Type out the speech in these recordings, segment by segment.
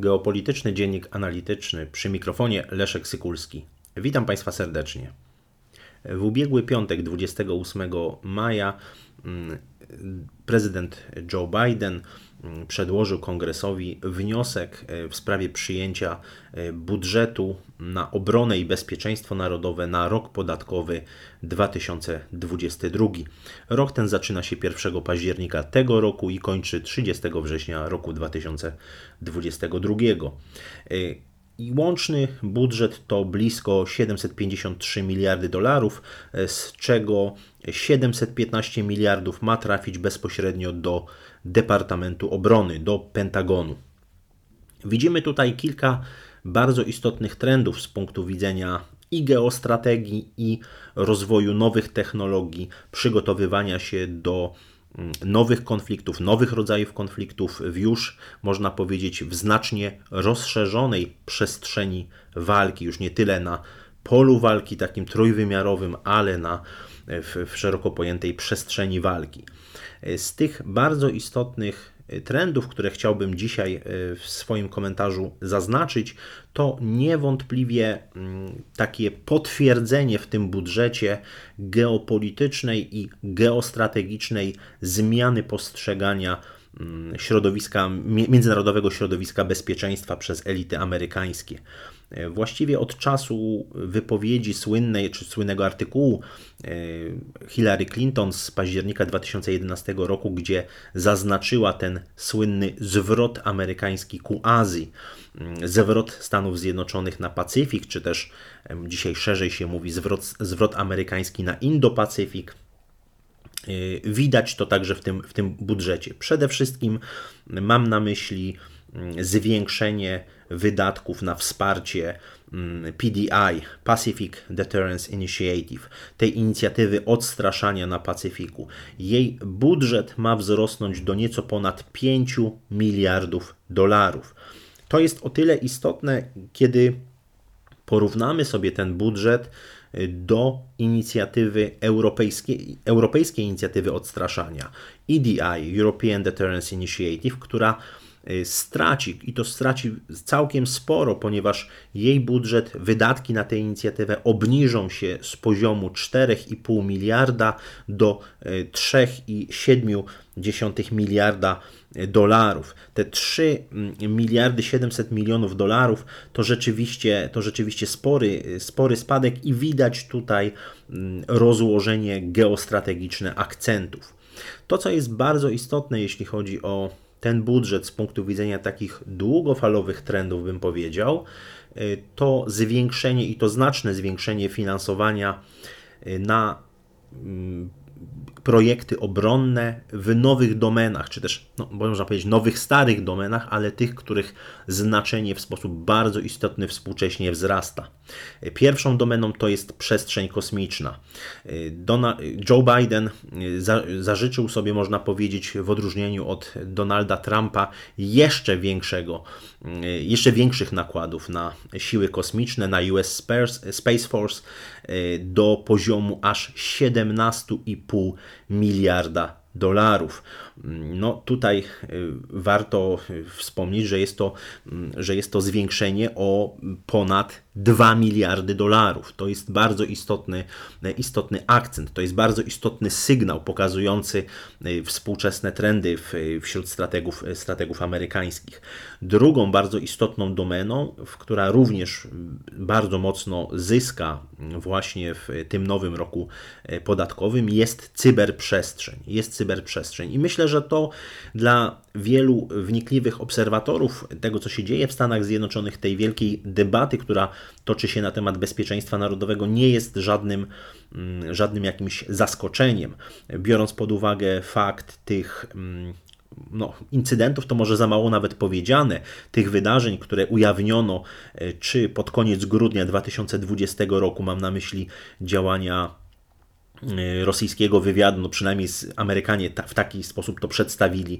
Geopolityczny Dziennik Analityczny przy mikrofonie Leszek Sykulski. Witam Państwa serdecznie. W ubiegły piątek, 28 maja, mm, prezydent Joe Biden mm, przedłożył kongresowi wniosek e, w sprawie przyjęcia e, budżetu na obronę i bezpieczeństwo narodowe na rok podatkowy 2022. Rok ten zaczyna się 1 października tego roku i kończy 30 września roku 2022. I łączny budżet to blisko 753 miliardy dolarów, z czego 715 miliardów ma trafić bezpośrednio do Departamentu Obrony, do Pentagonu. Widzimy tutaj kilka bardzo istotnych trendów z punktu widzenia i geostrategii, i rozwoju nowych technologii, przygotowywania się do nowych konfliktów, nowych rodzajów konfliktów w już, można powiedzieć, w znacznie rozszerzonej przestrzeni walki, już nie tyle na polu walki takim trójwymiarowym, ale na, w, w szeroko pojętej przestrzeni walki. Z tych bardzo istotnych trendów, które chciałbym dzisiaj e, w swoim komentarzu zaznaczyć, to niewątpliwie mm, takie potwierdzenie w tym budżecie geopolitycznej i geostrategicznej zmiany postrzegania mm, środowiska, międzynarodowego środowiska bezpieczeństwa przez elity amerykańskie. E, właściwie od czasu wypowiedzi słynnej, czy słynnego artykułu e, Hillary Clinton z października 2011 roku, gdzie zaznaczyła ten słynny zwrot amerykański ku Azji, mm, zwrot Stanów Zjednoczonych na Pacyfik, czy też dzisiaj szerzej się mówi zwrot, zwrot amerykański na Indo-Pacyfik. E, widać to także w tym, w tym budżecie. Przede wszystkim mam na myśli zwiększenie wydatków na wsparcie mm, PDI, Pacific Deterrence Initiative, tej inicjatywy odstraszania na Pacyfiku. Jej budżet ma wzrosnąć do nieco ponad 5 miliardów dolarów. To jest o tyle istotne, kiedy porównamy sobie ten budżet y, do inicjatywy europejskiej, europejskiej inicjatywy odstraszania EDI, European Deterrence Initiative, która straci i to straci całkiem sporo, ponieważ jej budżet, wydatki na tę inicjatywę obniżą się z poziomu 4,5 miliarda do 3,7 y, miliarda dolarów. Te 3 mm, miliardy 700 milionów dolarów to rzeczywiście, to rzeczywiście spory, spory spadek i widać tutaj mm, rozłożenie geostrategiczne akcentów. To, co jest bardzo istotne, jeśli chodzi o ten budżet z punktu widzenia takich długofalowych trendów, bym powiedział, y, to zwiększenie i to znaczne zwiększenie finansowania y, na mm, projekty obronne w nowych domenach, czy też, no, można powiedzieć, nowych, starych domenach, ale tych, których znaczenie w sposób bardzo istotny współcześnie wzrasta. Pierwszą domeną to jest przestrzeń kosmiczna. Joe Biden za, zażyczył sobie, można powiedzieć, w odróżnieniu od Donalda Trumpa, jeszcze większego, jeszcze większych nakładów na siły kosmiczne, na US Space Force do poziomu aż 17,5 miliarda dolarów. No tutaj y, warto wspomnieć, że jest to, mm, że jest to zwiększenie o ponad 2 miliardy dolarów. To jest bardzo istotny, istotny akcent, to jest bardzo istotny sygnał pokazujący y, współczesne trendy wśród strategów, strategów amerykańskich. Drugą bardzo istotną domeną, która również bardzo mocno zyska właśnie w tym nowym roku y, podatkowym jest cyberprzestrzeń. Jest cyberprzestrzeń. I myślę, że to dla wielu wnikliwych obserwatorów tego, co się dzieje w Stanach Zjednoczonych, tej wielkiej debaty, która toczy się na temat bezpieczeństwa narodowego, nie jest żadnym, mm, żadnym jakimś zaskoczeniem. Biorąc pod uwagę fakt tych mm, no, incydentów to może za mało nawet powiedziane, tych wydarzeń, które ujawniono, e, czy pod koniec grudnia 2020 roku, mam na myśli działania rosyjskiego wywiadu, no przynajmniej Amerykanie w taki sposób to przedstawili,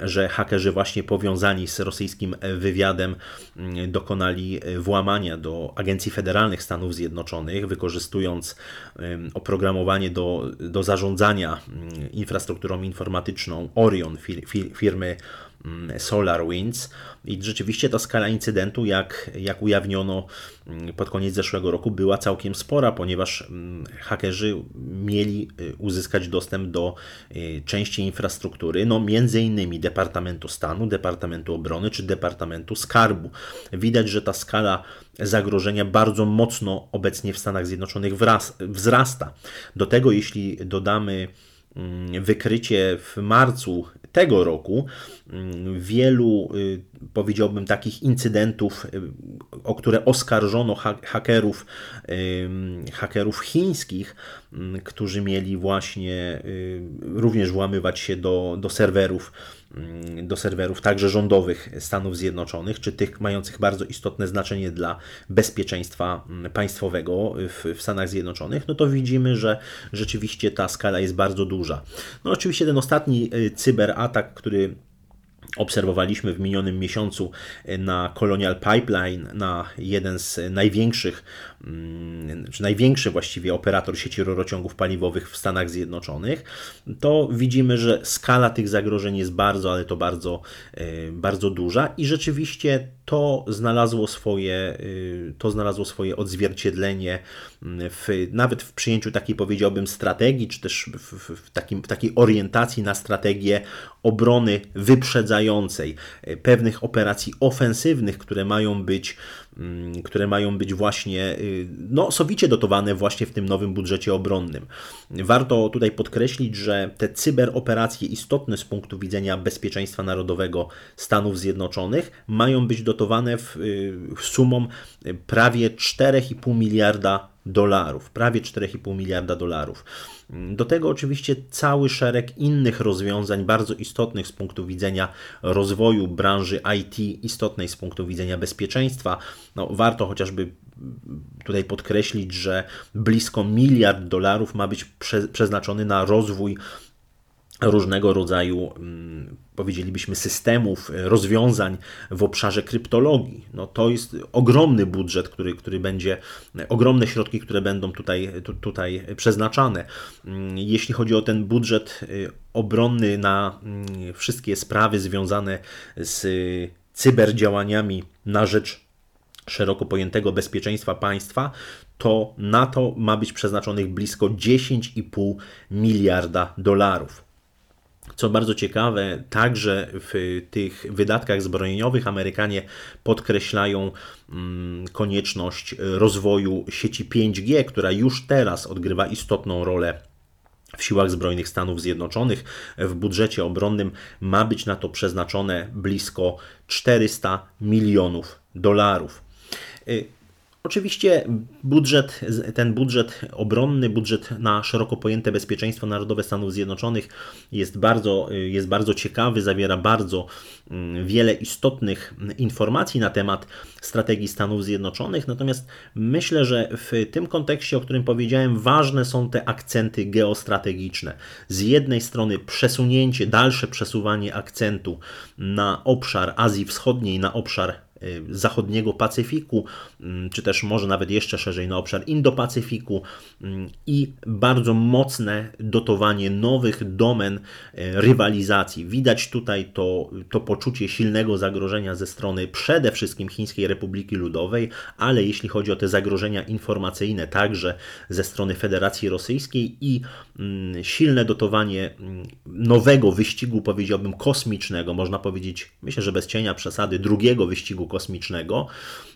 że hakerzy właśnie powiązani z rosyjskim wywiadem y, dokonali y, włamania do Agencji Federalnych Stanów Zjednoczonych, wykorzystując oprogramowanie do, do zarządzania infrastrukturą informatyczną Orion firmy SolarWinds. I rzeczywiście ta skala incydentu, jak, jak ujawniono pod koniec zeszłego roku, była całkiem spora, ponieważ hakerzy mieli uzyskać dostęp do części infrastruktury, no między innymi Departamentu Stanu, Departamentu Obrony czy Departamentu Skarbu. Widać, że ta skala zagrożenia bardzo mocno obecnie w Stanach Zjednoczonych wzrasta. Do tego, jeśli dodamy mm, wykrycie w marcu tego roku mm, wielu, y, powiedziałbym, takich incydentów, y, o które oskarżono hakerów, hakerów chińskich, mm, którzy mieli właśnie y, również włamywać się do, do serwerów Mm, do serwerów także rządowych Stanów Zjednoczonych, czy tych mających bardzo istotne znaczenie dla bezpieczeństwa mm, państwowego w, w Stanach Zjednoczonych, no to widzimy, że rzeczywiście ta skala jest bardzo duża. No oczywiście ten ostatni y, cyberatak, który obserwowaliśmy w minionym miesiącu na Colonial Pipeline, na jeden z największych Mm, czy największy właściwie operator sieci rurociągów paliwowych w Stanach Zjednoczonych, to widzimy, że skala tych zagrożeń jest bardzo, ale to bardzo, e, bardzo duża i rzeczywiście to znalazło swoje, e, to znalazło swoje odzwierciedlenie mm, w, nawet w przyjęciu takiej powiedziałbym strategii, czy też w, w, takim, w takiej orientacji na strategię obrony wyprzedzającej, e, pewnych operacji ofensywnych, które mają być które mają być właśnie y, no, sowicie dotowane właśnie w tym nowym budżecie obronnym. Warto tutaj podkreślić, że te cyberoperacje istotne z punktu widzenia bezpieczeństwa narodowego Stanów Zjednoczonych mają być dotowane w, y, sumą prawie 4,5 miliarda dolarów, prawie 4,5 miliarda dolarów. Do tego oczywiście cały szereg innych rozwiązań bardzo istotnych z punktu widzenia rozwoju branży IT, istotnej z punktu widzenia bezpieczeństwa. No, warto chociażby tutaj podkreślić, że blisko miliard dolarów ma być prze, przeznaczony na rozwój różnego rodzaju, mm, powiedzielibyśmy, systemów, e, rozwiązań w obszarze kryptologii. No to jest ogromny budżet, który, który będzie, e, ogromne środki, które będą tutaj, tu, tutaj przeznaczane. Mm, jeśli chodzi o ten budżet e, obronny na mm, wszystkie sprawy związane z cyberdziałaniami na rzecz szeroko pojętego bezpieczeństwa państwa, to na to ma być przeznaczonych blisko 10,5 miliarda dolarów. Co bardzo ciekawe, także w tych wydatkach zbrojeniowych Amerykanie podkreślają mm, konieczność rozwoju sieci 5G, która już teraz odgrywa istotną rolę w siłach zbrojnych Stanów Zjednoczonych. W budżecie obronnym ma być na to przeznaczone blisko 400 milionów dolarów. Oczywiście budżet, ten budżet obronny, budżet na szeroko pojęte bezpieczeństwo narodowe Stanów Zjednoczonych jest bardzo, jest bardzo ciekawy, zawiera bardzo mm, wiele istotnych informacji na temat strategii Stanów Zjednoczonych. Natomiast myślę, że w tym kontekście, o którym powiedziałem, ważne są te akcenty geostrategiczne. Z jednej strony przesunięcie, dalsze przesuwanie akcentu na obszar Azji Wschodniej, na obszar zachodniego Pacyfiku, mm, czy też może nawet jeszcze szerzej na obszar Indo-Pacyfiku mm, i bardzo mocne dotowanie nowych domen y, rywalizacji. Widać tutaj to, to poczucie silnego zagrożenia ze strony przede wszystkim Chińskiej Republiki Ludowej, ale jeśli chodzi o te zagrożenia informacyjne, także ze strony Federacji Rosyjskiej i mm, silne dotowanie nowego wyścigu, powiedziałbym, kosmicznego, można powiedzieć, myślę, że bez cienia przesady, drugiego wyścigu kosmicznego,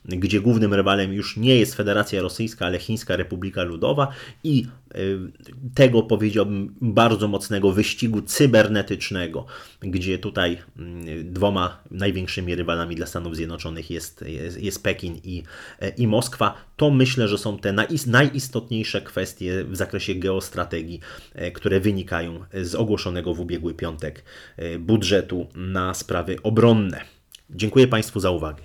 gdzie głównym rywalem już nie jest Federacja Rosyjska, ale Chińska Republika Ludowa i y, tego powiedziałbym bardzo mocnego wyścigu cybernetycznego, gdzie tutaj mm, dwoma największymi rywalami dla Stanów Zjednoczonych jest, jest, jest Pekin i, i Moskwa. To myślę, że są te najistotniejsze kwestie w zakresie geostrategii, e, które wynikają z ogłoszonego w ubiegły piątek e, budżetu na sprawy obronne. Dziękuję Państwu za uwagę.